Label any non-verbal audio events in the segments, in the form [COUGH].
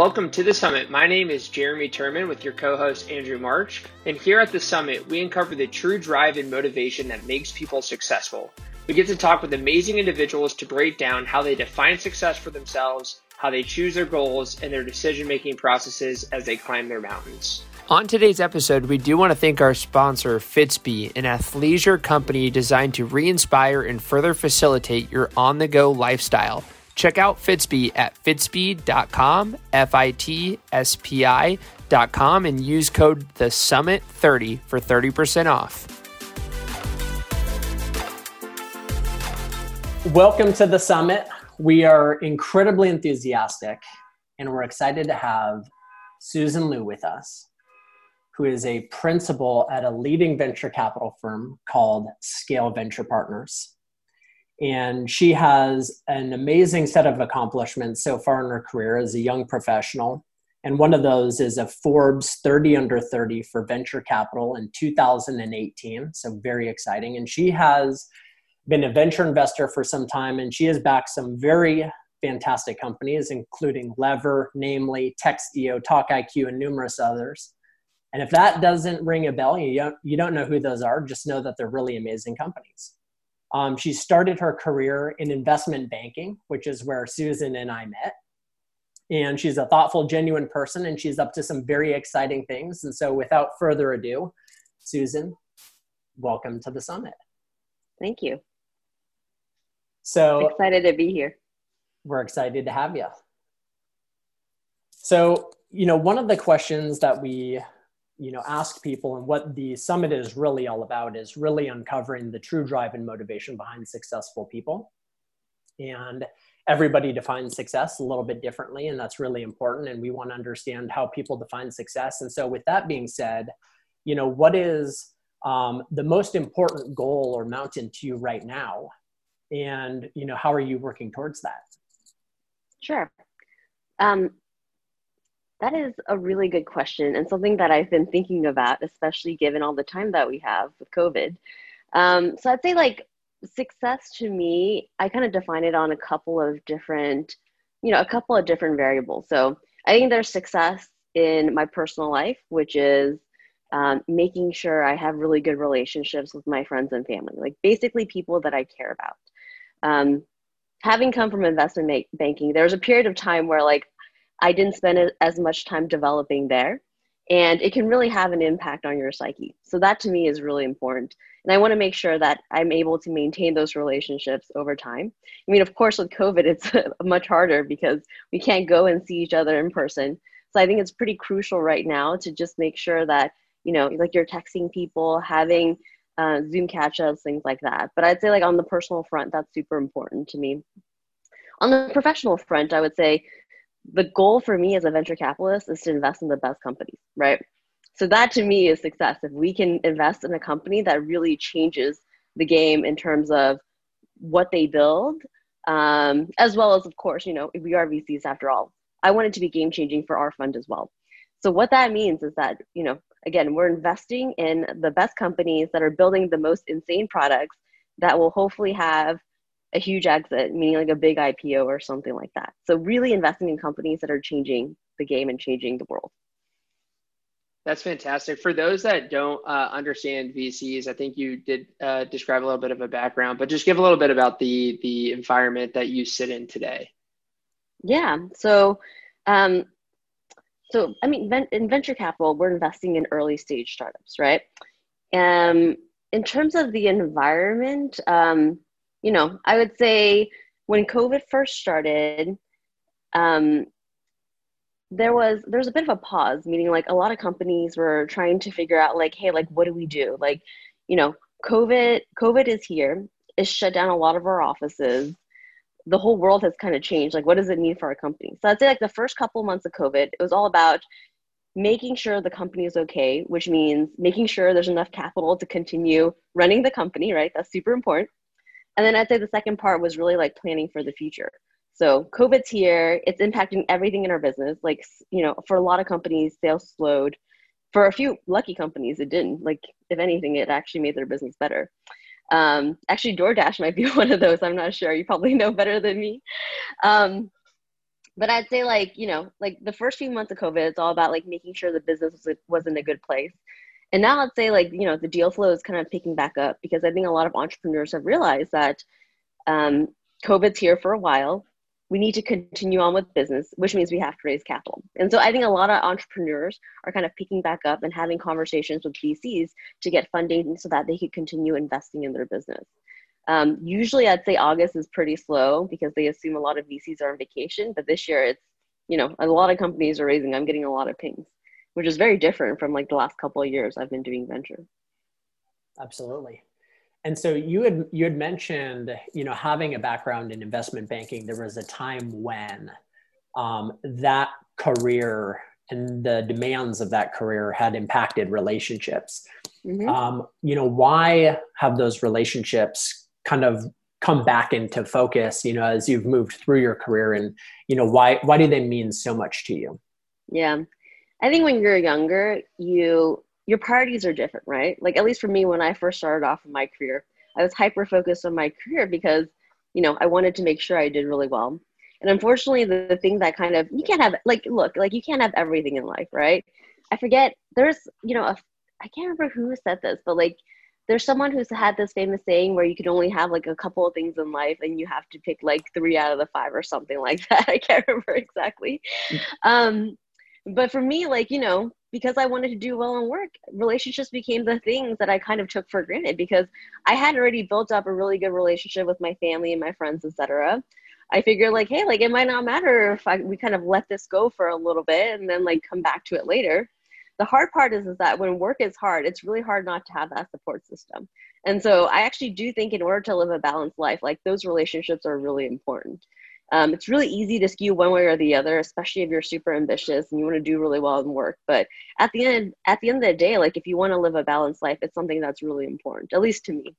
Welcome to the summit. My name is Jeremy Turman with your co host Andrew March. And here at the summit, we uncover the true drive and motivation that makes people successful. We get to talk with amazing individuals to break down how they define success for themselves, how they choose their goals, and their decision making processes as they climb their mountains. On today's episode, we do want to thank our sponsor, Fitsbe, an athleisure company designed to re inspire and further facilitate your on the go lifestyle. Check out Fitsbe at fitsbe.com, F I T S P I.com, and use code the Summit30 for 30% off. Welcome to the summit. We are incredibly enthusiastic and we're excited to have Susan Liu with us who is a principal at a leading venture capital firm called Scale Venture Partners. And she has an amazing set of accomplishments so far in her career as a young professional. And one of those is a Forbes 30 under 30 for venture capital in 2018. So, very exciting. And she has been a venture investor for some time, and she has backed some very fantastic companies, including Lever, Namely Textio, TalkIQ, and numerous others. And if that doesn't ring a bell, you don't, you don't know who those are, just know that they're really amazing companies. Um, she started her career in investment banking, which is where Susan and I met. And she's a thoughtful, genuine person, and she's up to some very exciting things. And so, without further ado, Susan, welcome to the summit. Thank you. So excited to be here. We're excited to have you. So, you know, one of the questions that we you know ask people and what the summit is really all about is really uncovering the true drive and motivation behind successful people. And everybody defines success a little bit differently and that's really important and we want to understand how people define success. And so with that being said you know what is um, the most important goal or mountain to you right now? And you know how are you working towards that? Sure. Um, that is a really good question and something that I've been thinking about, especially given all the time that we have with COVID. Um, so I'd say like success to me, I kind of define it on a couple of different, you know, a couple of different variables. So I think there's success in my personal life, which is um, making sure I have really good relationships with my friends and family, like basically people that I care about. Um, having come from investment banking, there was a period of time where like I didn't spend as much time developing there. And it can really have an impact on your psyche. So, that to me is really important. And I want to make sure that I'm able to maintain those relationships over time. I mean, of course, with COVID, it's [LAUGHS] much harder because we can't go and see each other in person. So, I think it's pretty crucial right now to just make sure that, you know, like you're texting people, having uh, Zoom catch ups, things like that. But I'd say, like, on the personal front, that's super important to me. On the professional front, I would say the goal for me as a venture capitalist is to invest in the best companies, right? So that to me is success. If we can invest in a company that really changes the game in terms of what they build, um, as well as, of course, you know, we are VCs after all. I want it to be game changing for our fund as well. So what that means is that, you know, again, we're investing in the best companies that are building the most insane products that will hopefully have a huge exit, meaning like a big IPO or something like that. So really investing in companies that are changing the game and changing the world. That's fantastic. For those that don't uh, understand VCs, I think you did uh, describe a little bit of a background, but just give a little bit about the the environment that you sit in today. Yeah. So, um, so I mean, in venture capital, we're investing in early stage startups, right? Um, in terms of the environment, um, you know, I would say when COVID first started, um, there was there was a bit of a pause, meaning like a lot of companies were trying to figure out like, hey, like what do we do? Like, you know, COVID COVID is here. It's shut down a lot of our offices. The whole world has kind of changed. Like, what does it mean for our company? So I'd say like the first couple months of COVID, it was all about making sure the company is okay, which means making sure there's enough capital to continue running the company, right? That's super important. And then I'd say the second part was really like planning for the future. So COVID's here, it's impacting everything in our business. Like, you know, for a lot of companies, sales slowed. For a few lucky companies, it didn't. Like, if anything, it actually made their business better. Um, actually, DoorDash might be [LAUGHS] one of those. I'm not sure. You probably know better than me. Um, but I'd say like you know like the first few months of COVID, it's all about like making sure the business was, was in a good place. And now I'd say like you know the deal flow is kind of picking back up because I think a lot of entrepreneurs have realized that um, COVID's here for a while. We need to continue on with business, which means we have to raise capital. And so I think a lot of entrepreneurs are kind of picking back up and having conversations with VCs to get funding so that they could continue investing in their business. Um, usually, I'd say August is pretty slow because they assume a lot of VCs are on vacation. But this year, it's you know a lot of companies are raising. I'm getting a lot of pings, which is very different from like the last couple of years I've been doing venture. Absolutely. And so you had you had mentioned you know having a background in investment banking. There was a time when um, that career and the demands of that career had impacted relationships. Mm-hmm. Um, you know, why have those relationships kind of come back into focus you know as you've moved through your career and you know why why do they mean so much to you yeah i think when you're younger you your priorities are different right like at least for me when i first started off in my career i was hyper focused on my career because you know i wanted to make sure i did really well and unfortunately the, the thing that kind of you can't have like look like you can't have everything in life right i forget there's you know a i can't remember who said this but like there's someone who's had this famous saying where you can only have like a couple of things in life and you have to pick like three out of the five or something like [LAUGHS] that. I can't remember exactly. Um, but for me, like, you know, because I wanted to do well in work, relationships became the things that I kind of took for granted because I had already built up a really good relationship with my family and my friends, etc. I figured like, hey, like it might not matter if I, we kind of let this go for a little bit and then like come back to it later the hard part is, is that when work is hard, it's really hard not to have that support system. And so I actually do think in order to live a balanced life, like those relationships are really important. Um, it's really easy to skew one way or the other, especially if you're super ambitious and you want to do really well in work. But at the end, at the end of the day, like if you want to live a balanced life, it's something that's really important, at least to me.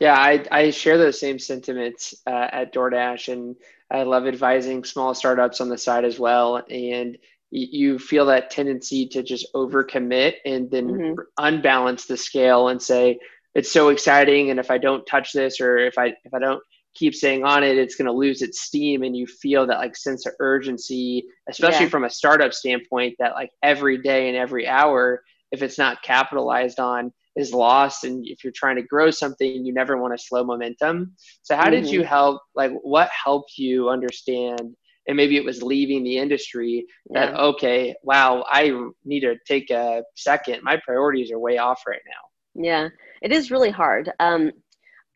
Yeah, I, I share those same sentiments uh, at DoorDash, and I love advising small startups on the side as well. And you feel that tendency to just overcommit and then mm-hmm. unbalance the scale and say it's so exciting and if i don't touch this or if i if i don't keep saying on it it's going to lose its steam and you feel that like sense of urgency especially yeah. from a startup standpoint that like every day and every hour if it's not capitalized on is lost and if you're trying to grow something you never want to slow momentum so how mm-hmm. did you mm-hmm. help like what helped you understand and maybe it was leaving the industry that yeah. okay wow i need to take a second my priorities are way off right now yeah it is really hard um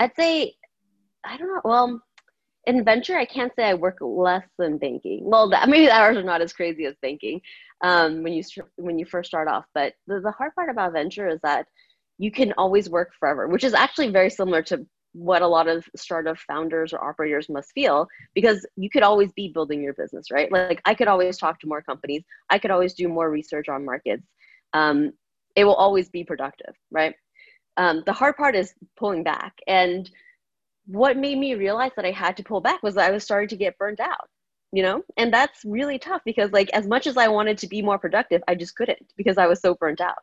i'd say i don't know well in venture i can't say i work less than banking. Well that, maybe the hours are not as crazy as banking um, when you when you first start off but the, the hard part about venture is that you can always work forever which is actually very similar to what a lot of startup founders or operators must feel because you could always be building your business right? Like i could always talk to more companies. I could always do more research on markets. Um, it will always be productive right? Um, the hard part is pulling back and what made me realize that i had to pull back was that i was starting to get burned out you know? And that's really tough because like as much as i wanted to be more productive i just couldn't because i was so burnt out.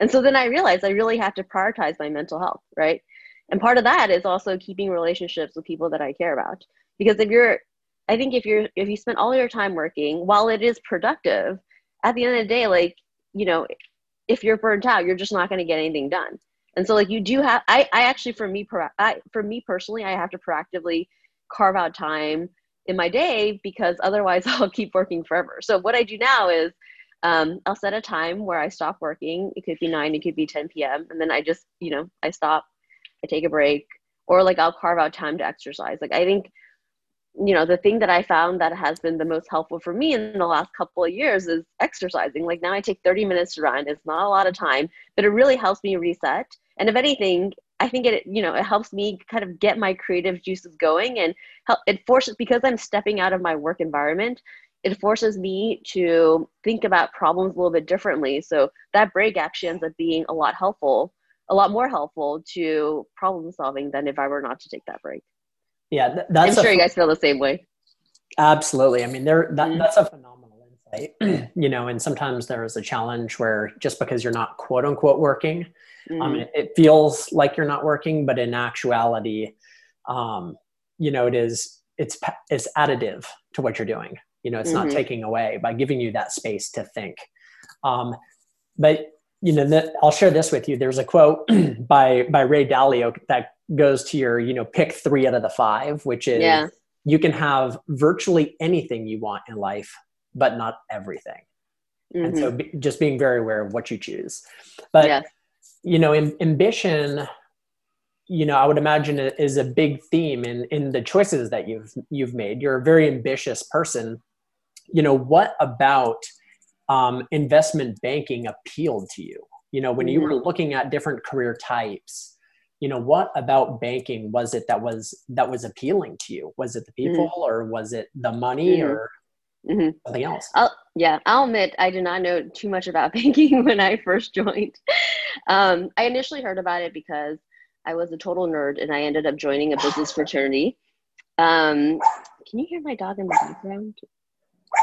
And so then i realized i really have to prioritize my mental health right? And part of that is also keeping relationships with people that i care about. Because if you're i think if you're if you spend all your time working while it is productive at the end of the day like you know if you're burnt out you're just not going to get anything done and so like you do have i i actually for me I, for me personally i have to proactively carve out time in my day because otherwise [LAUGHS] i'll keep working forever so what i do now is um, i'll set a time where i stop working it could be 9 it could be 10 p.m and then i just you know i stop I take a break, or like I'll carve out time to exercise. Like I think, you know, the thing that I found that has been the most helpful for me in the last couple of years is exercising. Like now I take 30 minutes to run. It's not a lot of time, but it really helps me reset. And if anything, I think it, you know, it helps me kind of get my creative juices going and help it forces because I'm stepping out of my work environment it forces me to think about problems a little bit differently. So that break actually ends up being a lot helpful a lot more helpful to problem solving than if I were not to take that break. Yeah, that's. I'm sure you guys feel the same way. Absolutely. I mean, there that, mm-hmm. that's a phenomenal insight. [CLEARS THROAT] you know, and sometimes there is a challenge where just because you're not quote unquote working, mm-hmm. um, it, it, feels like you're not working, but in actuality, um, you know, it is it's it's additive to what you're doing you know it's mm-hmm. not taking away by giving you that space to think um, but you know that i'll share this with you there's a quote [CLEARS THROAT] by by ray dalio that goes to your you know pick three out of the five which is yeah. you can have virtually anything you want in life but not everything mm-hmm. and so mm-hmm. be, just being very aware of what you choose but. You know in, ambition you know i would imagine it is a big theme in in the choices that you've you've made you're a very ambitious person you know what about um, investment banking appealed to you you know when you were mm-hmm. looking at different career types you know what about banking was it that was that was appealing to you was it the mm-hmm. people mm-hmm. or was it the money mm-hmm. or mm-hmm. something else I'll, yeah i'll admit i did not know too much about [LAUGHS] banking when i first joined um, i initially heard about it because i was a total nerd and i ended up joining a business [LAUGHS] fraternity um, can you hear my dog in the background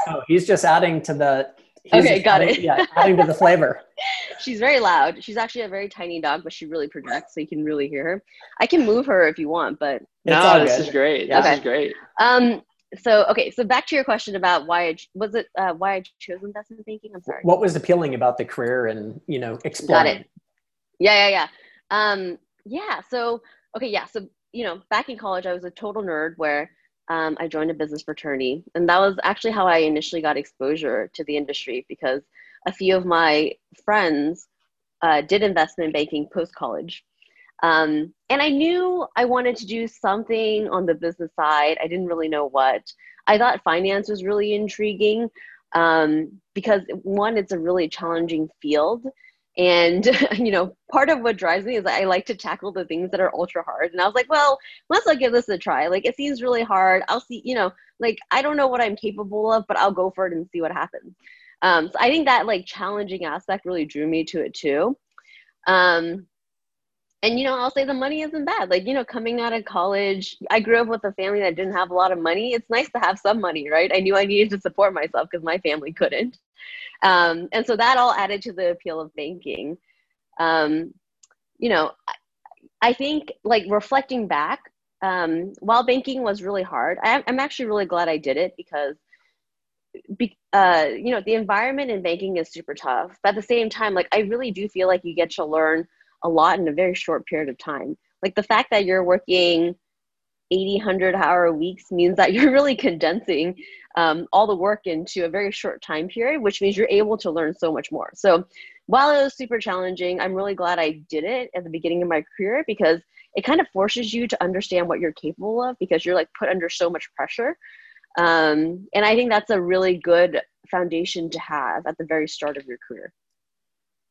oh he's just adding to the okay, got it. yeah, adding to the flavor. [LAUGHS] She's very loud. She's actually a very tiny dog, but she really projects, so you can really hear her. I can move her if you want, but no, this is great. This okay. is great. Um, so okay, so back to your question about why I, was it uh, why I chose investment banking? I'm sorry. What was appealing about the career and you know exploring? Got it. Yeah, yeah, yeah. Um, yeah. So okay, yeah. So you know, back in college, I was a total nerd where um, I joined a business fraternity. And that was actually how I initially got exposure to the industry because a few of my friends uh, did investment banking post college. Um, and I knew I wanted to do something on the business side. I didn't really know what. I thought finance was really intriguing um, because, one, it's a really challenging field. And [LAUGHS] you know part of what drives me is i like to tackle the things that are ultra hard. And i was like well let's not give this a try. Like it seems really hard. I'll see you know like i don't know what i'm capable of but i'll go for it and see what happens. Um, so i think that like challenging aspect really drew me to it too. Um, and you know i'll say the money isn't bad like you know coming out of college i grew up with a family that didn't have a lot of money it's nice to have some money right i knew i needed to support myself because my family couldn't um, and so that all added to the appeal of banking. Um, you know, I, I, think like reflecting back, um, while banking was really hard, I, I'm actually really glad I did it because, be, uh, you know, the environment in banking is super tough. But at the same time, like I really do feel like you get to learn a lot in a very short period of time. Like the fact that you're working 80, 100 hour weeks means that [LAUGHS] you're really condensing um, all the work into a very short time period, which means you're able to learn so much more. So while it was super challenging, I'm really glad I did it at the beginning of my career because it kind of forces you to understand what you're capable of because you're like put under so much pressure. Um, and I think that's a really good foundation to have at the very start of your career.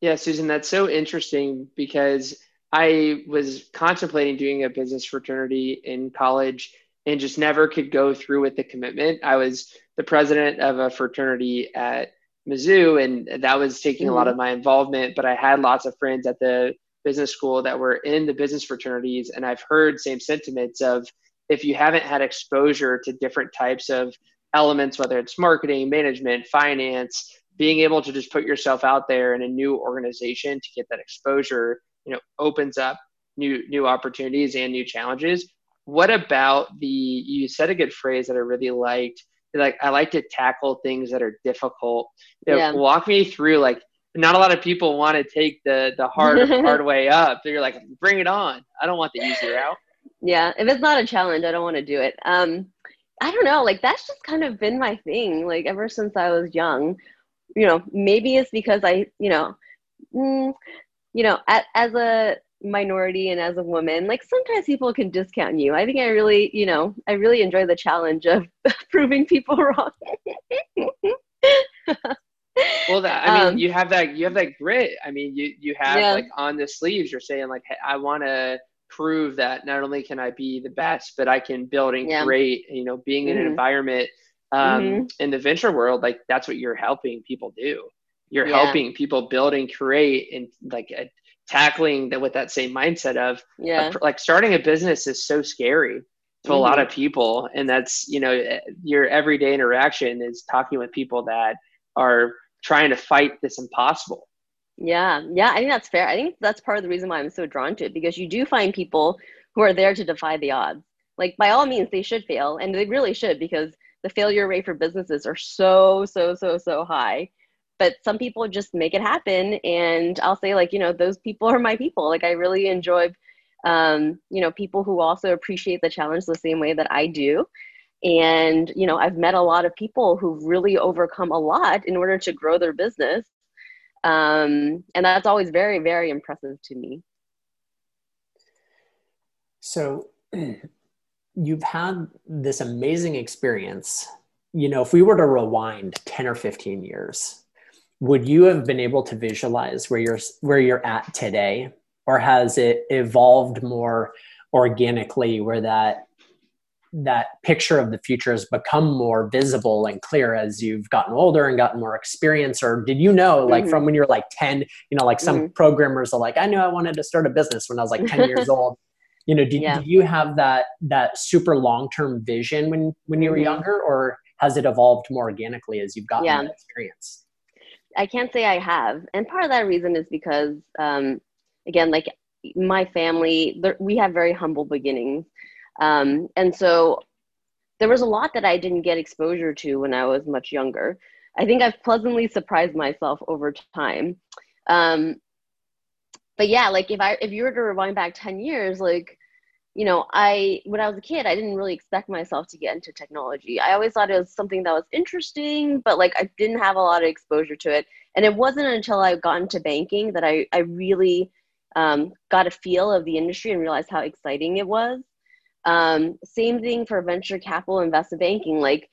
Yeah, Susan, that's so interesting because I was contemplating doing a business fraternity in college and just never could go through with the commitment. I was the president of a fraternity at Mizzou, and that was taking mm-hmm. a lot of mm-hmm. my involvement. But I had lots of friends at the business school that were in the business fraternities, and I've heard same sentiments of if you haven't had exposure to different types of elements, whether it's marketing, management, finance, being able to just put yourself out there in a new organization to get that exposure, you know, opens up new new opportunities and new challenges. What about the you said a good phrase that i really liked like i like to tackle things that are difficult. You know, yeah. walk me through like not a lot of people want to take the the hard [LAUGHS] hard way up. So you're like bring it on. I don't want the easy route. Yeah if it's not a challenge i don't want to do it. Um i don't know like that's just kind of been my thing like ever since i was young you know maybe it's because i you know mm, you know at, as a minority and as a woman like sometimes people can discount you i think i really you know i really enjoy the challenge of [LAUGHS] proving people wrong [LAUGHS] well that i mean um, you have that you have that grit i mean you you have yeah. like on the sleeves you're saying like hey, i want to prove that not only can i be the best but i can build and yeah. create you know being mm-hmm. in an mm-hmm. environment um, mm-hmm. in the venture world like that's what you're helping people do you're yeah. helping people build and create and like a, tackling that with that same mindset of yeah of, like starting a business is so scary to mm-hmm. a lot mm-hmm. of people and that's you know eh, your everyday interaction is talking with people that are trying to fight this impossible yeah yeah i think that's fair i think that's part of the reason why i'm so drawn to it because you do find people who are there to defy the odds like by all means they should fail and they really should because the failure rate for businesses are so so so so high. But some people just make it happen and i'll say like you know those people are my people. Like i really enjoy um, you know people who also appreciate the challenge the same way that i do. And you know i've met a lot of people who've really overcome a lot in order to grow their business. Um, and that's always very very impressive to me. So [CLEARS THROAT] you've had this amazing experience you know if we were to rewind 10 or 15 years would you have been able to visualize where you're where you're at today or has it evolved more organically where that that picture of the future has become more visible and clear as you've gotten older and gotten more experience or did you know like mm-hmm. from when you're like 10 you know like some mm-hmm. programmers are like i knew i wanted to start a business when i was like 10 years [LAUGHS] old you know did, yeah. you have that that super long-term vision when when you were mm-hmm. younger or has it evolved more organically as you've gotten yeah. that experience i can't say i have and part of that reason is because um again like my family we have very humble beginnings um, and so there was a lot that I didn't get exposure to when I was much younger. I think I've pleasantly surprised myself over time. Um, but yeah, like if I if you were to rewind back 10 years, like, you know, I when I was a kid, I didn't really expect myself to get into technology. I always thought it was something that was interesting, but like I didn't have a lot of exposure to it. And it wasn't until I got into banking that I, I really um, got a feel of the industry and realized how exciting it was. Um, same thing for venture capital investment banking. Like,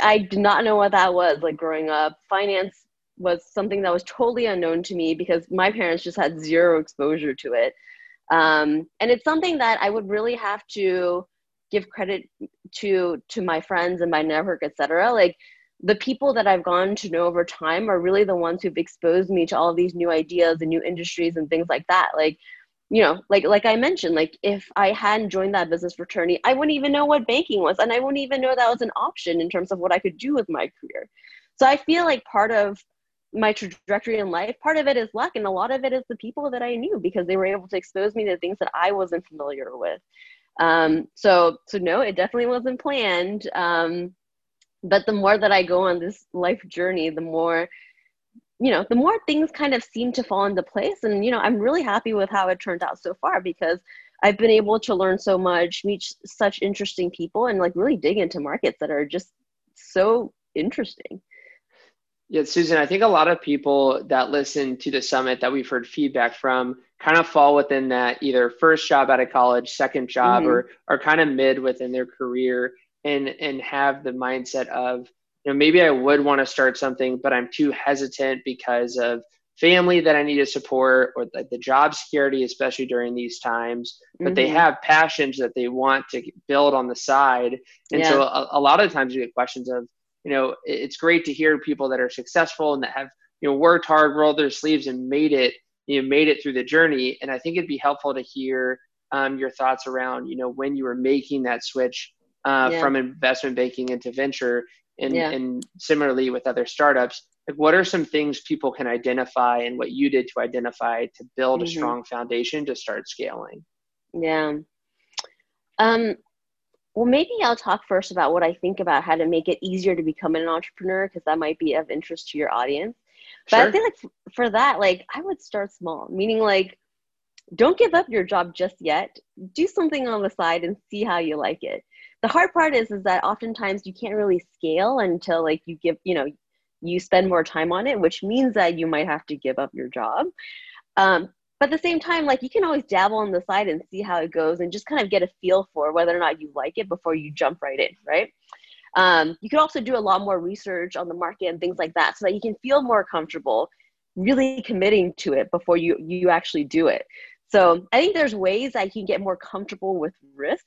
I did not know what that was. Like growing up, finance was something that was totally unknown to me because my parents just had zero exposure to it. Um, and it's something that I would really have to give credit to to my friends and my network, etc. Like the people that I've gone to know over time are really the ones who've exposed me to all these new ideas and new industries and things like that. Like you know like like i mentioned like if i hadn't joined that business fraternity i wouldn't even know what banking was and i wouldn't even know that was an option in terms of what i could do with my career so i feel like part of my trajectory in life part of it is luck and a lot of it is the people that i knew because they were able to expose me to things that i wasn't familiar with um, so so no it definitely wasn't planned um, but the more that i go on this life journey the more you know, the more things kind of seem to fall into place. And, you know, I'm really happy with how it turned out so far because I've been able to learn so much, meet such interesting people, and like really dig into markets that are just so interesting. Yeah, Susan, I think a lot of people that listen to the summit that we've heard feedback from kind of fall within that either first job out of college, second job, mm-hmm. or are kind of mid within their career and and have the mindset of you know, maybe I would want to start something, but I'm too hesitant because of family that I need to support or the, the job security, especially during these times. But mm-hmm. they have passions that they want to build on the side. And yeah. so a, a, lot of times you get questions of, you know, it's great to hear people that are successful and that have, you know, worked hard, rolled their sleeves and made it, you know, made it through the journey. And I think it'd be helpful to hear um, your thoughts around, you know, when you were making that switch uh, yeah. from investment banking into venture and, yeah. and similarly with other startups like what are some things people can identify and what you did to identify to build mm-hmm. a strong foundation to start scaling yeah um well maybe i'll talk first about what i think about how to make it easier to become an entrepreneur because that might be of interest to your audience. But sure. i feel like for that like i would start small meaning like don't give up your job just yet. Do something on the side and see how you like it. The hard part is is that oftentimes you can't really scale until like you give you know you spend more time on it which means that you might have to give up your job. Um, but at the same time like you can always dabble on the side and see how it goes and just kind of get a feel for whether or not you like it before you jump right in right um, you can also do a lot more research on the market and things like that so that you can feel more comfortable really committing to it before you you actually do it so i think there's ways that you can get more comfortable with risk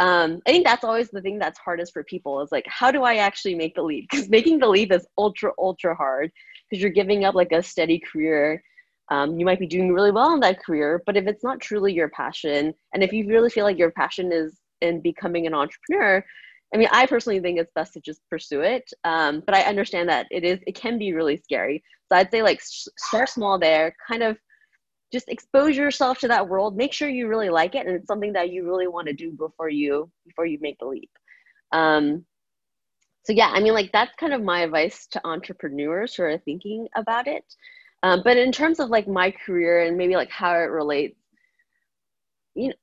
um, I think that's always the thing that's hardest for people is like, how do I actually make the leap? Because making the leap is ultra, ultra hard because you're giving up like a steady career. Um, you might be doing really well in that career, but if it's not truly your passion, and if you really feel like your passion is in becoming an entrepreneur, I mean, I personally think it's best to just pursue it. Um, but I understand that it is, it can be really scary. So I'd say like start small there, kind of just expose yourself to that world make sure you really like it and it's something that you really want to do before you before you make the leap um, so yeah, I mean, like that's kind of my advice to entrepreneurs who are thinking about it. Um, but in terms of like my career and maybe like how it relates, you know,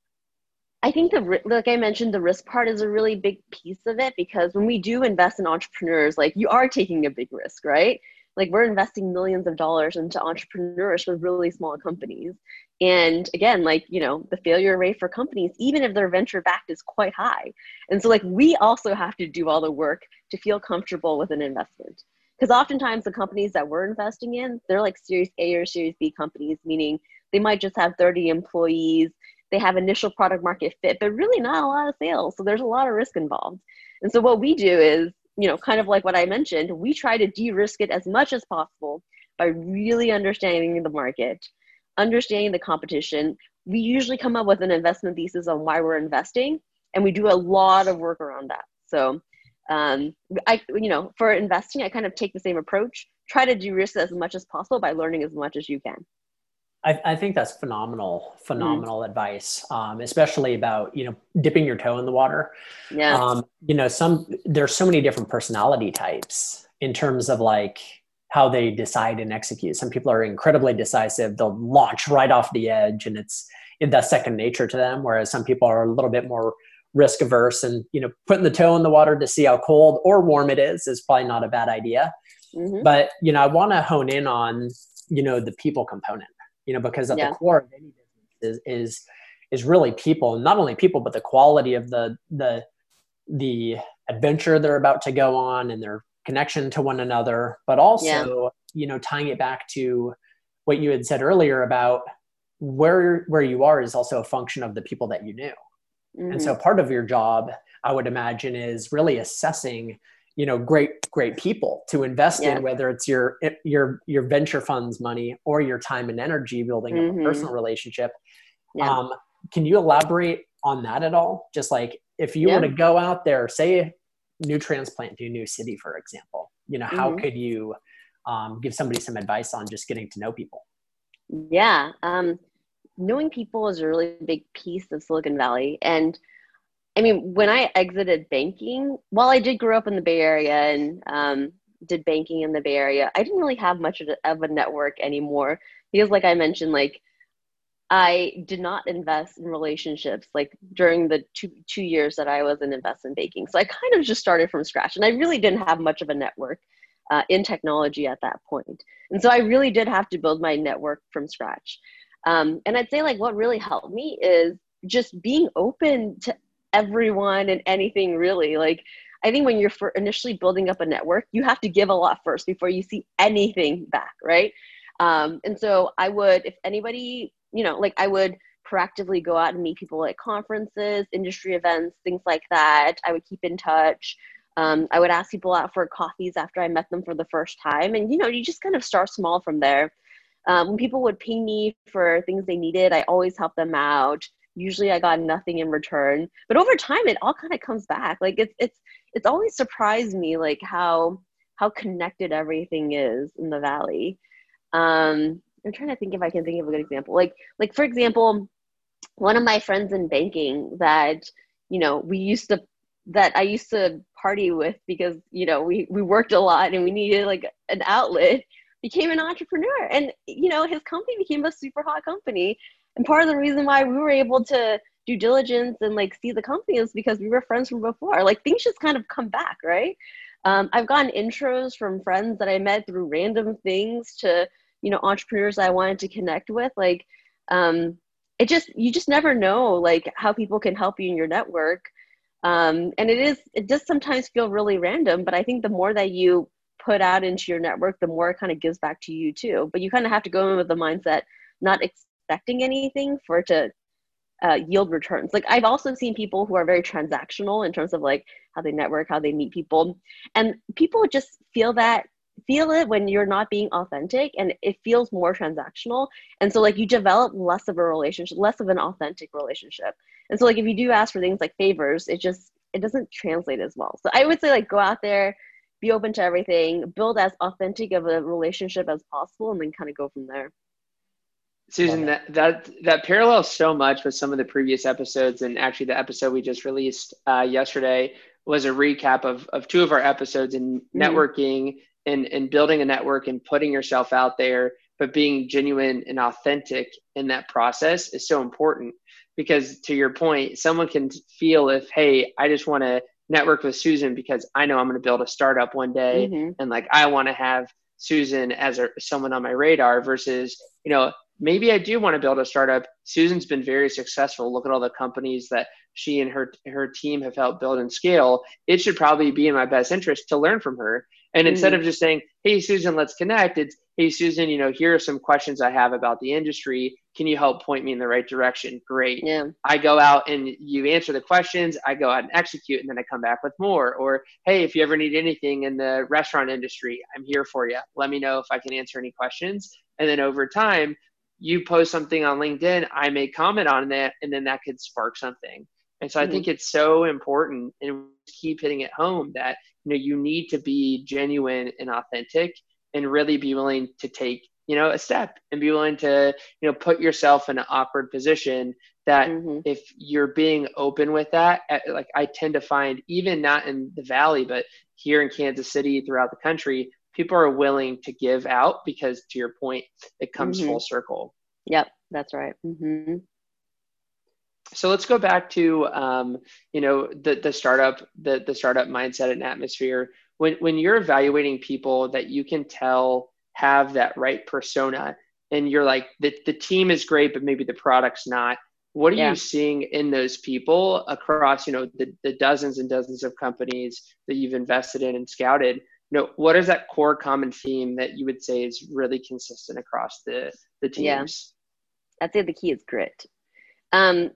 I think the like I mentioned, the risk part is a really big piece of it because when we do invest in entrepreneurs, like you are taking a big risk, right? Like we're investing millions of dollars into entrepreneurs with really small companies, and again, like you know, the failure rate for companies, even if they're venture backed, is quite high. And so, like we also have to do all the work to feel comfortable with an investment because oftentimes the companies that we're investing in, they're like Series A or Series B companies, meaning they might just have 30 employees they have initial product market fit, but really not a lot of sales. So there's a lot of risk involved. And so what we do is, you know, kind of like what I mentioned, we try to de-risk it as much as possible by really understanding the market, understanding the competition. We usually come up with an investment thesis on why we're investing, and we do a lot of work around that. So um, I, you know, for investing, I kind of take the same approach. Try to de-risk as much as possible by learning as much as you can. I, I think that's phenomenal, phenomenal mm. advice, um, especially about you know dipping your toe in the water. Yeah. Um, you know, some there's so many different personality types in terms of like how they decide and execute. Some people are incredibly decisive; they'll launch right off the edge, and it's that's second nature to them. Whereas some people are a little bit more risk averse, and you know, putting the toe in the water to see how cold or warm it is is probably not a bad idea. Mm-hmm. But you know, I want to hone in on you know the people component you know because at yeah. the core of any business is is is really people not only people but the quality of the the the adventure they're about to go on and their connection to one another but also yeah. you know tying it back to what you had said earlier about where where you are is also a function of the people that you knew mm-hmm. and so part of your job i would imagine is really assessing you know great great people to invest yeah. in whether it's your your your venture funds money or your time and energy building mm-hmm. a personal relationship yeah. um, can you elaborate on that at all just like if you yeah. were to go out there say new transplant to a new city for example you know how mm-hmm. could you um, give somebody some advice on just getting to know people yeah um, knowing people is a really big piece of silicon valley and I mean, when I exited banking, while I did grow up in the Bay Area and um, did banking in the Bay Area, I didn't really have much of a network anymore because, like I mentioned, like I did not invest in relationships like during the two two years that I was in investment banking. So I kind of just started from scratch, and I really didn't have much of a network uh, in technology at that point. And so I really did have to build my network from scratch. Um, and I'd say like what really helped me is just being open to everyone and anything really. Like i think when you're initially building up a network you have to give a lot first before you see anything back right? Um, and so i would if anybody you know like i would proactively go out and meet people at conferences industry events things like that. I would keep in touch. Um, i would ask people out for coffees after i met them for the first time. And you know you just kind of start small from there um, when people would ping me for things they needed i always help them out. Usually i got nothing in return but over time it all kind of comes back. Like it's it's it's always surprised me like how how connected everything is in the valley. Um i'm trying to think if i can think of a good example. Like like for example one of my friends in banking that you know we used to that i used to party with because you know we we worked a lot and we needed like an outlet became an entrepreneur and you know his company became a super hot company and part of the reason why we were able to do diligence and like see the company is because we were friends from before. Like things just kind of come back, right? Um, I've gotten intros from friends that I met through random things to, you know, entrepreneurs I wanted to connect with. Like, um, it just, you just never know like how people can help you in your network. Um, and it is, it does sometimes feel really random, but I think the more that you put out into your network, the more it kind of gives back to you too. But you kind of have to go in with the mindset, not expecting anything for it to uh, yield returns. Like I've also seen people who are very transactional in terms of like how they network, how they meet people, and people just feel that feel it when you're not being authentic and it feels more transactional and so like you develop less of a relationship less of an authentic relationship and so like if you do ask for things like favors it just it doesn't translate as well so i would say like go out there be open to everything build as authentic of a relationship as possible and then kind of go from there. Susan, that, that that parallels so much with some of the previous episodes, and actually the episode we just released uh, yesterday was a recap of, of two of our episodes in mm-hmm. networking and, and building a network and putting yourself out there, but being genuine and authentic in that process is so important. Because to your point, someone can feel if, hey, I just want to network with Susan because I know I'm going to build a startup one day mm-hmm. and like I want to have Susan as a, someone on my radar versus, you know, maybe I do want to build a startup. Susan's been very successful. Look at all the companies that she and her her team have helped build and scale. It should probably be in my best interest to learn from her. And instead of just saying, "Hey Susan, let's connect," it's, "Hey Susan, you know, here are some questions I have about the industry. Can you help point me in the right direction?" Great. Yeah. I go out and you answer the questions. I go out and execute, and then I come back with more. Or, "Hey, if you ever need anything in the restaurant industry, I'm here for you. Let me know if I can answer any questions." And then over time, you post something on LinkedIn, I may comment on that, and then that could spark something. And so mm-hmm. I think it's so important and keep hitting it home that you know you need to be genuine and authentic and really be willing to take you know a step and be willing to you know put yourself in an awkward position that mm-hmm. if you're being open with that eh, like i tend to find even not in the valley but here in kansas city throughout the country people are willing to give out because to your point it comes mm-hmm. full circle yep that's right mm-hmm. So let's go back to um, you know the, the startup the, the startup mindset and atmosphere when, when you're evaluating people that you can tell have that right persona and you're like the, the team is great but maybe the product's not what are yeah. you seeing in those people across you know the, the dozens and dozens of companies that you've invested in and scouted know, what is that core common theme that you would say is really consistent across the the teams? Yeah. I'd say the key is grit. Um,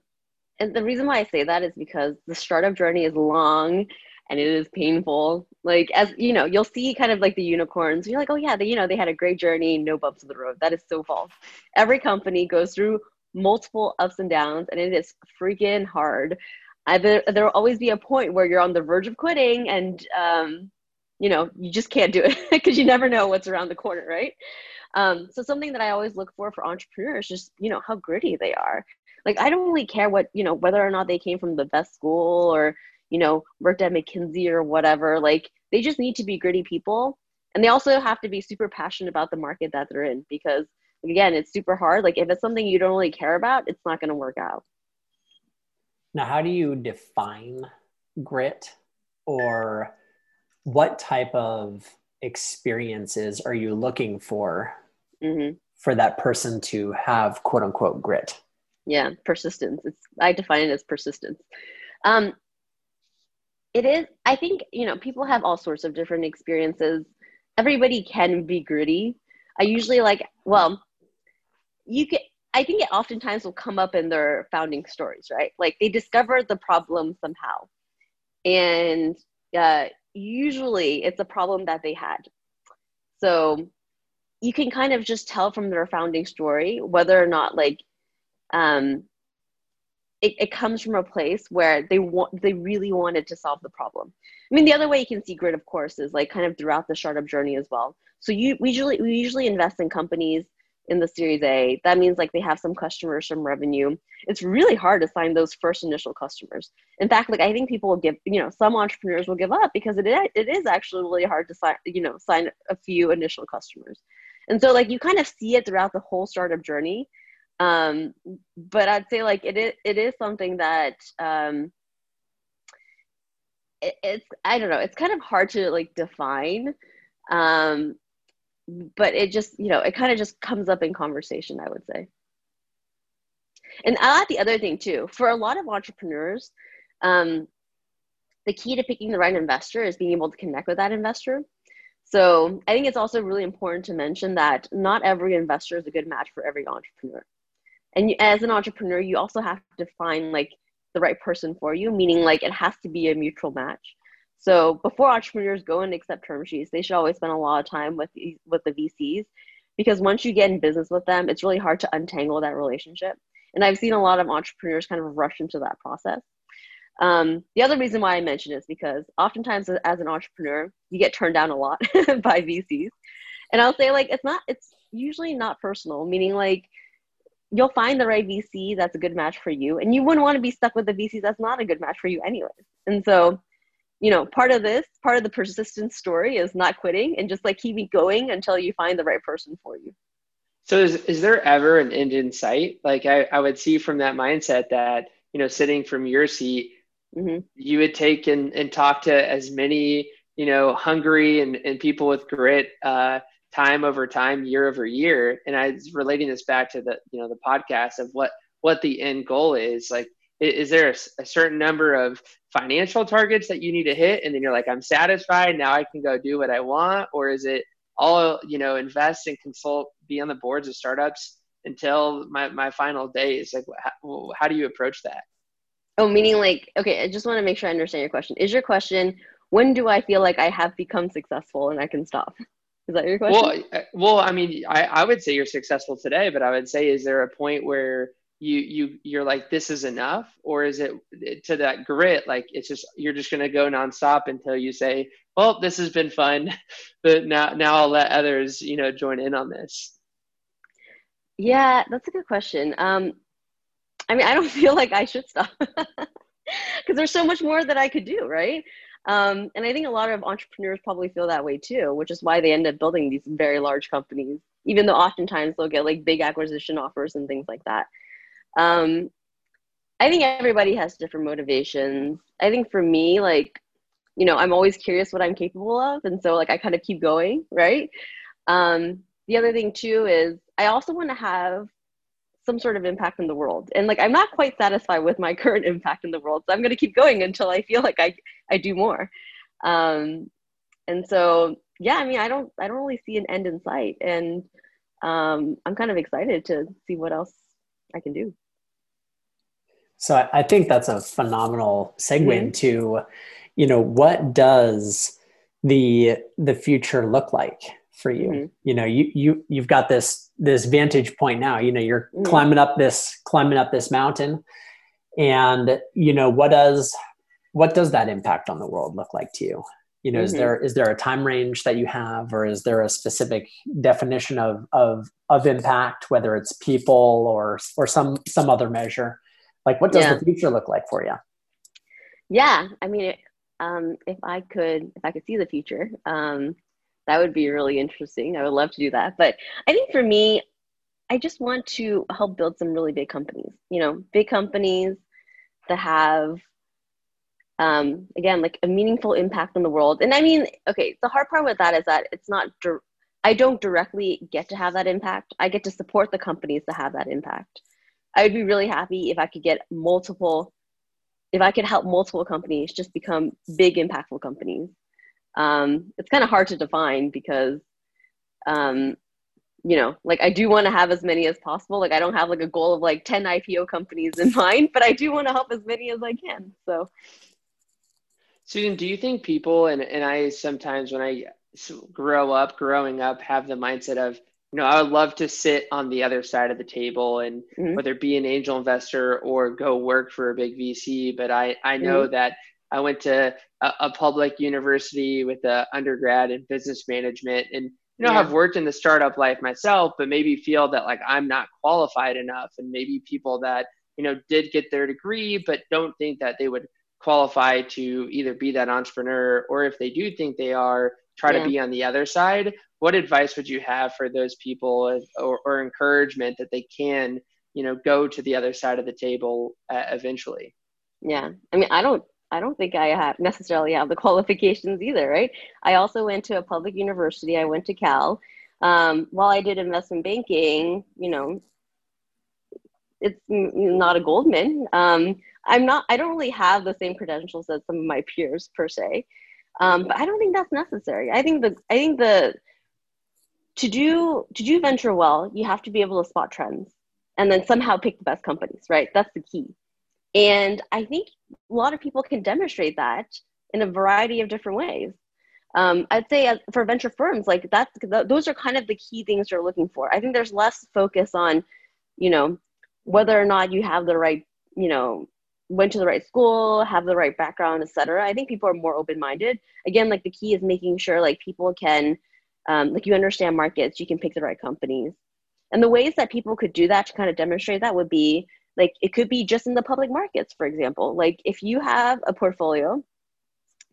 and the reason why I say that is because the startup journey is long and it is painful. Like as you know, you'll see kind of like the unicorns. You're like, oh yeah, they you know they had a great journey, no bumps in the road. That is so false. Every company goes through multiple ups and downs, and it is freaking hard. Either there will always be a point where you're on the verge of quitting, and um, you know you just can't do it [LAUGHS] because you never know what's around the corner right um, so something that i always look for for entrepreneurs just you know how gritty they are like i don't really care what you know whether or not they came from the best school or you know worked at mckinsey or whatever. Like they just need to be gritty people. And they also have to be super passionate about the market that they're in because again it's super hard. Like if it's something you don't really care about it's not going to work out. Now how do you define grit or what type of experiences are you looking for mm-hmm. for that person to have quote unquote grit yeah persistence. It's i define it as persistence. Um it is i think you know people have all sorts of different experiences. Everybody can be gritty. I usually like well you can i think it oftentimes will come up in their founding stories right? Like they discovered the problem somehow. And uh, usually it's a problem that they had. So you can kind of just tell from their founding story whether or not like um, it, it comes from a place where they want they really wanted to solve the problem. I mean, the other way you can see grit, of course, is like kind of throughout the startup journey as well. So you we usually we usually invest in companies in the Series A. That means like they have some customers, some revenue. It's really hard to sign those first initial customers. In fact, like I think people will give, you know, some entrepreneurs will give up because it, it is actually really hard to sign, you know, sign a few initial customers. And so like you kind of see it throughout the whole startup journey. Um, but I'd say like it is, it is something that um, it, it's, I don't know, it's kind of hard to like define. Um, but it just you know it kind of just comes up in conversation i would say. And i add the other thing too. For a lot of entrepreneurs um, the key to picking the right investor is being able to connect with that investor. So i think it's also really important to mention that not every investor is a good match for every entrepreneur and you, as an entrepreneur you also have to find like the right person for you meaning like it has to be a mutual match so before entrepreneurs go and accept term sheets, they should always spend a lot of time with with the VCs because once you get in business with them, it's really hard to untangle that relationship. And I've seen a lot of entrepreneurs kind of rush into that process. Um, the other reason why I mention is because oftentimes as an entrepreneur, you get turned down a lot [LAUGHS] by VCs. And I'll say like it's not it's usually not personal, meaning like you'll find the right VC that's a good match for you, and you wouldn't want to be stuck with the VC that's not a good match for you anyways. And so you know, part of this, part of the persistence story is not quitting and just like keeping going until you find the right person for you. So is, is there ever an end in sight? Like I, I would see from that mindset that, you know, sitting from your seat, mm-hmm. you would take and, and talk to as many, you know, hungry and, and people with grit, uh, time over time, year over year. And I was relating this back to the, you know, the podcast of what, what the end goal is. Like, is there a, a, certain number of financial targets that you need to hit? And then you're like i'm satisfied. Now i can go do what i want. Or is it all you know invest and consult be on the boards of startups until my, my final days like how, how do you approach that? Oh meaning like okay i just want to make sure i understand your question. Is your question when do i feel like i have become successful and i can stop is that your question? well uh, well i mean I, I would say you're successful today but i would say is there a point where you you you're like this is enough or is it to that grit like it's just you're just going to go nonstop until you say well this has been fun [LAUGHS] but now now i'll let others you know join in on this yeah that's a good question. Um i mean i don't [LAUGHS] feel like i should stop. [LAUGHS] Because there's so much more that i could do right um, and i think a lot of entrepreneurs probably feel that way too which is why they end up building these very large companies even though oftentimes they'll get like big acquisition offers and things like that um, I think everybody has different motivations. I think for me, like, you know, I'm always curious what I'm capable of. And so, like, I kind of keep going, right? Um, the other thing, too, is I also want to have some sort of impact in the world. And, like, I'm not quite satisfied with my [LAUGHS] current impact in the world. So I'm going to keep going until I feel like I, I do more. Um, and so, yeah, I mean, I don't, I don't really see an end in sight. And um, I'm kind of excited to see what else I can do. So I think that's a phenomenal segue mm-hmm. into, you know, what does the the future look like for you? Mm-hmm. You know, you you you've got this this vantage point now. You know, you're mm-hmm. climbing up this climbing up this mountain, and you know what does what does that impact on the world look like to you? You know, is mm-hmm. there is there a time range that you have, or is there a specific definition of of of impact, whether it's people or or some some other measure? Like, what does yeah. the future look like for you? Yeah, I mean, um, if I could, if I could see the future, um, that would be really interesting. I would love to do that. But I think for me, I just want to help build some really big companies. You know, big companies that have um, again like a meaningful impact on the world and i mean okay the hard part with that is that it's not i don't directly get to have that impact i get to support the companies that have that impact I would be really happy if I could get multiple, if I could help multiple companies just become big, impactful companies. Um, it's kind of hard to define because, um, you know, like I do want to have as many as possible. Like I don't have like a goal of like 10 IPO companies in [LAUGHS] mind, but I do want to help as many as I can. So, Susan, do you think people, and, and I sometimes when I grow up, growing up, have the mindset of, you know, I would love to sit on the other side of the table and mm-hmm. whether be an angel investor or go work for a big VC. But I, I know mm-hmm. that I went to a, a, public university with an undergrad in business management and, you know, yeah. I've worked in the startup life myself, but maybe feel that like I'm not qualified enough. And maybe people that, you know, did get their degree, but don't think that they would qualify to either be that entrepreneur or if they do think they are, try yeah. to be on the other side what advice would you have for those people or, or encouragement that they can you know go to the other side of the table uh, eventually yeah i mean i don't i don't think i have necessarily have the [LAUGHS] qualifications either right? I also went to a public university. I went to cal. Um, while i did investment banking you know it's not a goldman. Um, i'm not i don't really have the same credentials as some of my peers per se. Um, but i don't think that's necessary. I think the i think the to do to do venture well, you have to be able to spot trends and then somehow pick the best companies, right? That's the key. And I think a lot of people can demonstrate that in a variety of different ways. Um, I'd say as, for venture firms, like that's those are kind of the key things you're looking for. I think there's less focus on, you know, whether or not you have the right, you know, went to the right school, have the right background, etc. I think people are more open minded. Again, like the key is making sure like people can um, like you understand markets you can pick the right companies and the ways that people could do that to kind of demonstrate that would be like it could be just in the public markets for example like if you have a portfolio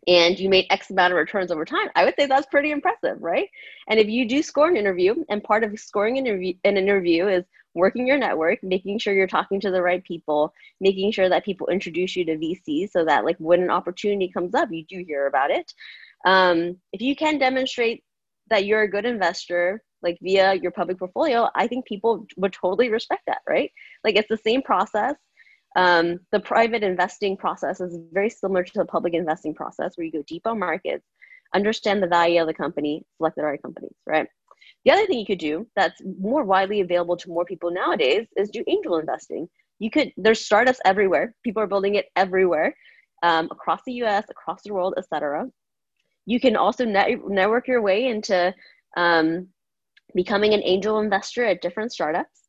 and you made X amount of returns over time, I would say that's pretty impressive, right? And if you do score an interview, and part of scoring an interview, an interview is working your network, making sure you're talking to the right people, making sure that people introduce you to VCs so that like when an opportunity comes up, you do hear about it. Um, if you can demonstrate that you're a good investor, like via your public portfolio, I think people would totally respect that, right? Like it's the same process. Um, the private investing process is very similar to the public investing process where you go deep on markets, understand the value of the company, select the right companies, right? The other thing you could do that's more widely available to more people nowadays is do angel investing. You could, there's startups everywhere. People are building it everywhere um, across the US, across the world, etc. You can also net, network your way into um, becoming an angel investor at different startups.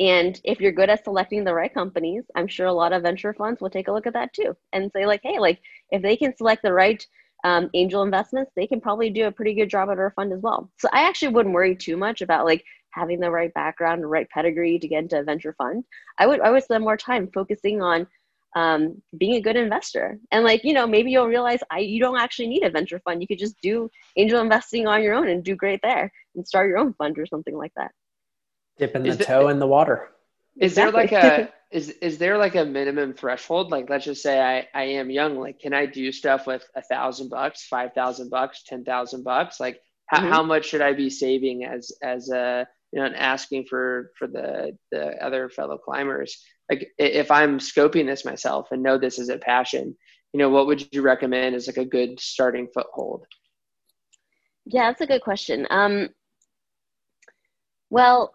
And if you're good at selecting the right companies, I'm sure a lot of venture funds will take a look at that too and say, like, hey, like if they can select the right um, angel investments, they can probably do a pretty good job at our fund as well. So I actually wouldn't worry too much about like having the right background, right pedigree to get into a venture fund. I would I would spend more time focusing on um, being a good investor. And like you know, maybe you'll realize I you don't actually need a venture fund. You could just do angel investing on your own and do great there, and start your own fund or something like that. Dipping the toe in the water. Is exactly. there like a [LAUGHS] is is there like a minimum threshold? Like let's just say I, I am young. Like can I do stuff with a thousand bucks, five thousand bucks, ten thousand bucks? Like how, mm-hmm. how much should I be saving as as a you know and asking for for the the other fellow climbers? Like if I'm scoping this myself and know this is a passion, you know, what would you recommend as like a good starting foothold? Yeah, that's a good question. Um, well,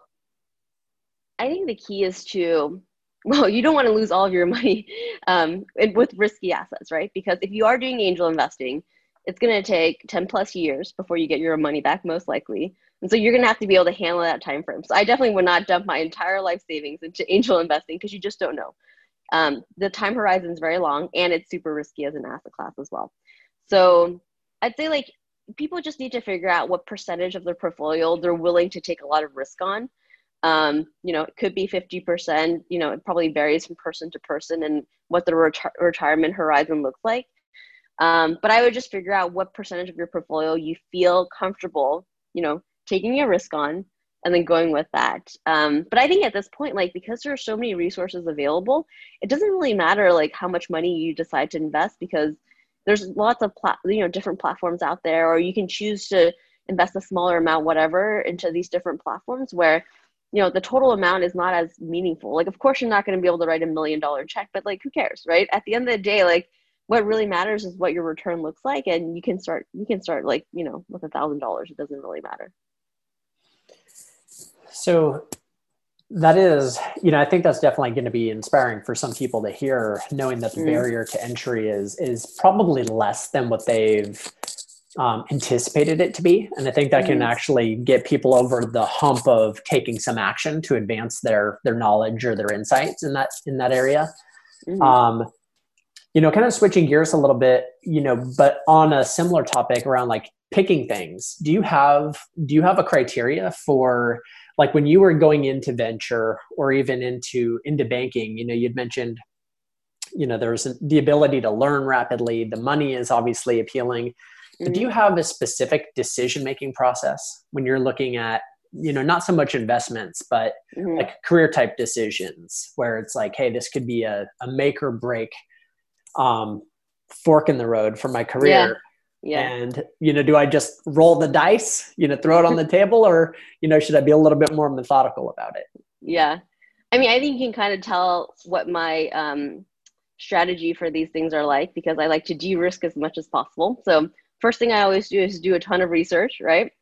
I think the key is to well, you don't want to lose all of your [LAUGHS] money um, with risky assets, right? Because if you are doing angel investing, it's going to take 10 plus years before you get your money back, most likely. And so you're going to have to be able to handle that time frame. So I definitely would not dump my entire life savings into angel investing because you just don't know. Um, the time horizon is very long and it's super risky as an asset class as well. So I'd say like people just need to figure out what percentage of their portfolio they're willing to take a lot of risk on um, you know, it could be 50%, you know, it probably varies from person to person and what the reti- retirement horizon looks like. Um, but I would just figure out what percentage of your portfolio you feel comfortable, you know, taking a risk on and then going with that. Um, but I think at this point, like because there are so many resources available, it doesn't really matter like how much money you decide to invest because there's lots of plat- you know different platforms out there, or you can choose to invest a smaller amount, whatever, into these different platforms where you know the total amount is not as meaningful like of course you're not going to be able to write a million dollar check but like who cares right at the end of the day like what really matters is what your return looks like and you can start you can start like you know with a thousand dollars it doesn't really matter so that is you know i think that's definitely going to be inspiring for some people to hear knowing that the mm. barrier to entry is is probably less than what they've um, anticipated it to be. And I think that can mm. actually get people over the hump of taking some action to advance their their knowledge or their insights in that in that area. Mm-hmm. Um, you know, kind of switching gears a little bit, you know, but on a similar topic around like picking things. Do you have do you have a criteria for like when you were going into venture or even into into banking? You know, you'd mentioned you know there's the ability to learn rapidly the money is obviously appealing Mm-hmm. Do you have a specific decision making process when you're looking at, you know, not so much investments, but mm-hmm. like career type decisions where it's like, hey, this could be a, a make or break um, fork in the road for my career. Yeah. yeah. And, you know, do I just roll the dice, you know, throw it on the [LAUGHS] table or, you know, should I be a little bit more methodical about it? Yeah. I mean, I think you can kind of tell what my um, strategy for these things are like because I like to de risk as much as possible. So first thing I always do is do a ton of research, right?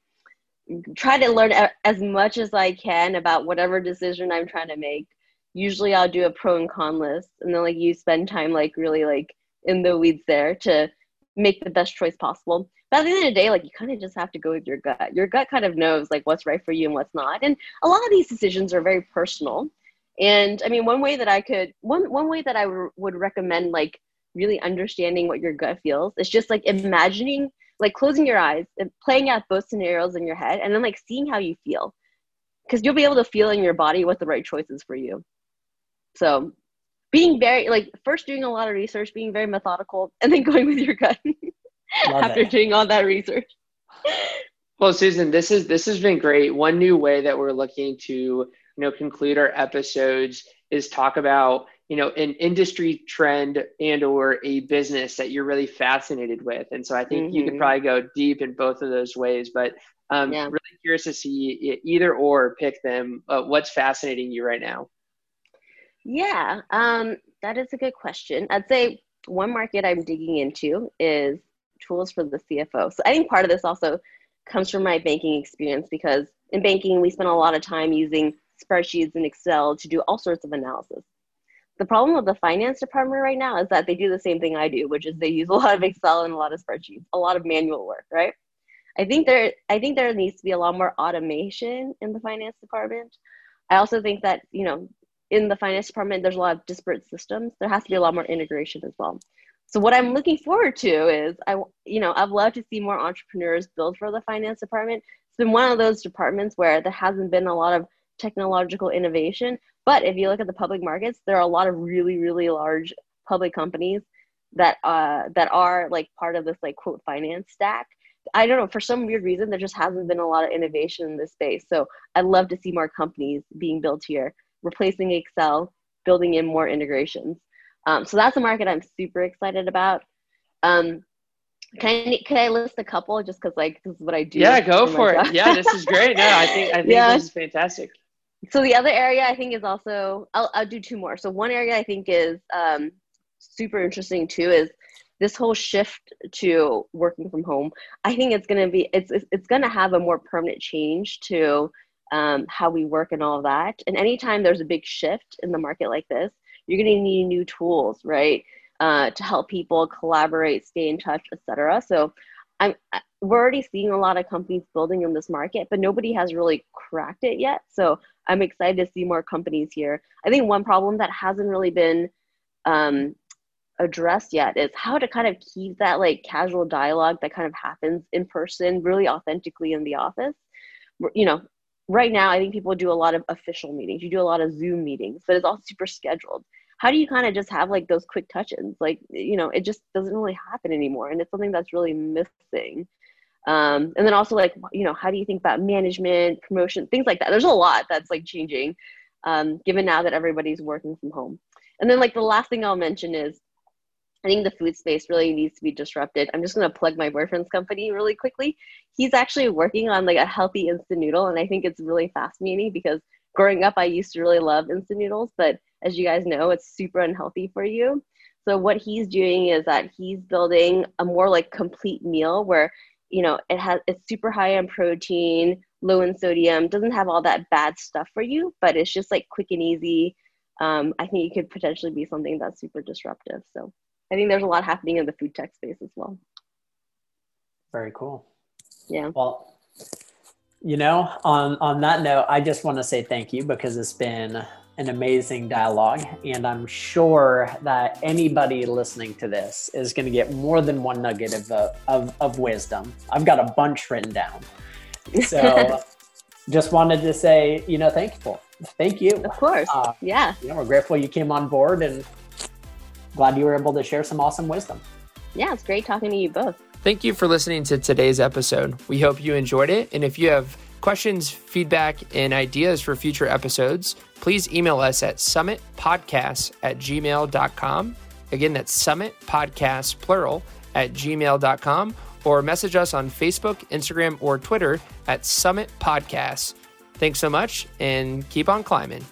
Try to learn as much as I can about whatever decision I'm trying to make. Usually I'll do a pro and con list and then like you spend time like really like in the weeds there to make the best choice possible. But at the end of the day, like you kind of just have to go with your gut. Your gut kind of knows like what's right for you and what's not. And a lot of these decisions are very personal. And I mean, one way that I could, one, one way that I w- would recommend like really understanding what your gut feels. It's just like imagining, like closing your eyes and playing out both scenarios in your head and then like seeing how you feel. Because you'll be able to feel in your body what the right choice is for you. So being very like first doing a lot of research, being very methodical, and then going with your gut. [LAUGHS] after it. doing all that research. Well, Susan, this is this has been great. One new way that we're looking to you know conclude our episodes is talk about you know an industry trend and or a business that you're really fascinated with and so i think mm-hmm. you could mm-hmm. probably go deep in both of those ways but um, yeah. really curious to see either or pick them uh, what's fascinating you right now yeah um, that is a good question i'd say one market i'm digging into is tools for the cfo so i think part of this also comes from my banking experience because in banking we spend a lot of time using spreadsheets and excel to do all sorts of analysis the problem with the finance department right now is that they do the same thing I do, which is they use a lot of Excel and a lot of spreadsheets, a lot of manual work, right? I think there I think there needs to be a lot more automation in the finance department. I also think that, you know, in the finance department there's a lot of disparate systems. There has to be a lot more integration as well. So what I'm looking forward to is I you know, I'd love to see more entrepreneurs build for the finance department. It's been one of those departments where there hasn't been a lot of technological innovation, but if you look at the public markets, there are a lot of really, really large public companies that uh, that are like part of this like quote finance stack. I don't know for some weird reason there just hasn't been a lot of innovation in this space. So I'd love to see more companies being built here, replacing Excel, building in more integrations. Um, so that's a market I'm super excited about. Um, can I, can I list a couple just because like this is what I do? Yeah, go for it. Yeah, this is great. No, I think I think yeah. this is fantastic so the other area I think is also I'll, I'll do two more. So one area I think is um, super interesting too is this whole shift to working from home. I think it's gonna be it's it's gonna have a more permanent change to um, how we work and all that. And anytime there's a big shift in the market like this, you're gonna need new tools, right, uh, to help people collaborate, stay in touch, etc. So I'm we're already seeing a lot of companies building in this market, but nobody has really cracked it yet. So I'm excited to see more companies here. I think one problem that hasn't really been um, addressed yet is how to kind of keep that like casual dialogue that kind of happens in person really authentically in the office. You know, right now I think people do a lot of official meetings. You do a lot of Zoom meetings, but it's all super scheduled. How do you kind of just have like those quick touch-ins? Like, you know, it just doesn't really happen anymore, and it's something that's really missing. Um, and then also like you know how do you think about management promotion things like that there's a lot that's like changing um, given now that everybody's working from home and then like the last thing i'll mention is i think the food space really needs to be disrupted. I'm just going to plug my boyfriend's company really quickly. He's actually working on like a healthy instant noodle and i think it's really fascinating because growing up i used to really love instant noodles but as you guys know it's super unhealthy for you. So what he's doing is that he's building a more like complete meal where you know it has it's super high in protein low in sodium doesn't have all that bad stuff for you but it's just like quick and easy. Um, i think it could potentially be something that's super disruptive so i think there's a lot happening in the food tech space as well very cool yeah well you know on on that note i just want to say thank you because it's been an amazing dialogue. And I'm sure that anybody listening to this is going to get more than one nugget of, uh, of, of wisdom. I've got a bunch written down. [LAUGHS] So just wanted to say, you know, thankful. Thank you. Of course. Uh, yeah. You know, we're grateful you came on board and glad you were able to share some awesome wisdom. Yeah, it's great talking to you both. Thank you for listening to today's episode. We hope you enjoyed it. And if you have questions, feedback, and ideas for future episodes, please email us at summitpodcasts at gmail.com. Again, that's summitpodcasts, plural, at gmail.com, or message us on Facebook, Instagram, or Twitter at Summit Podcasts. Thanks so much and keep on climbing.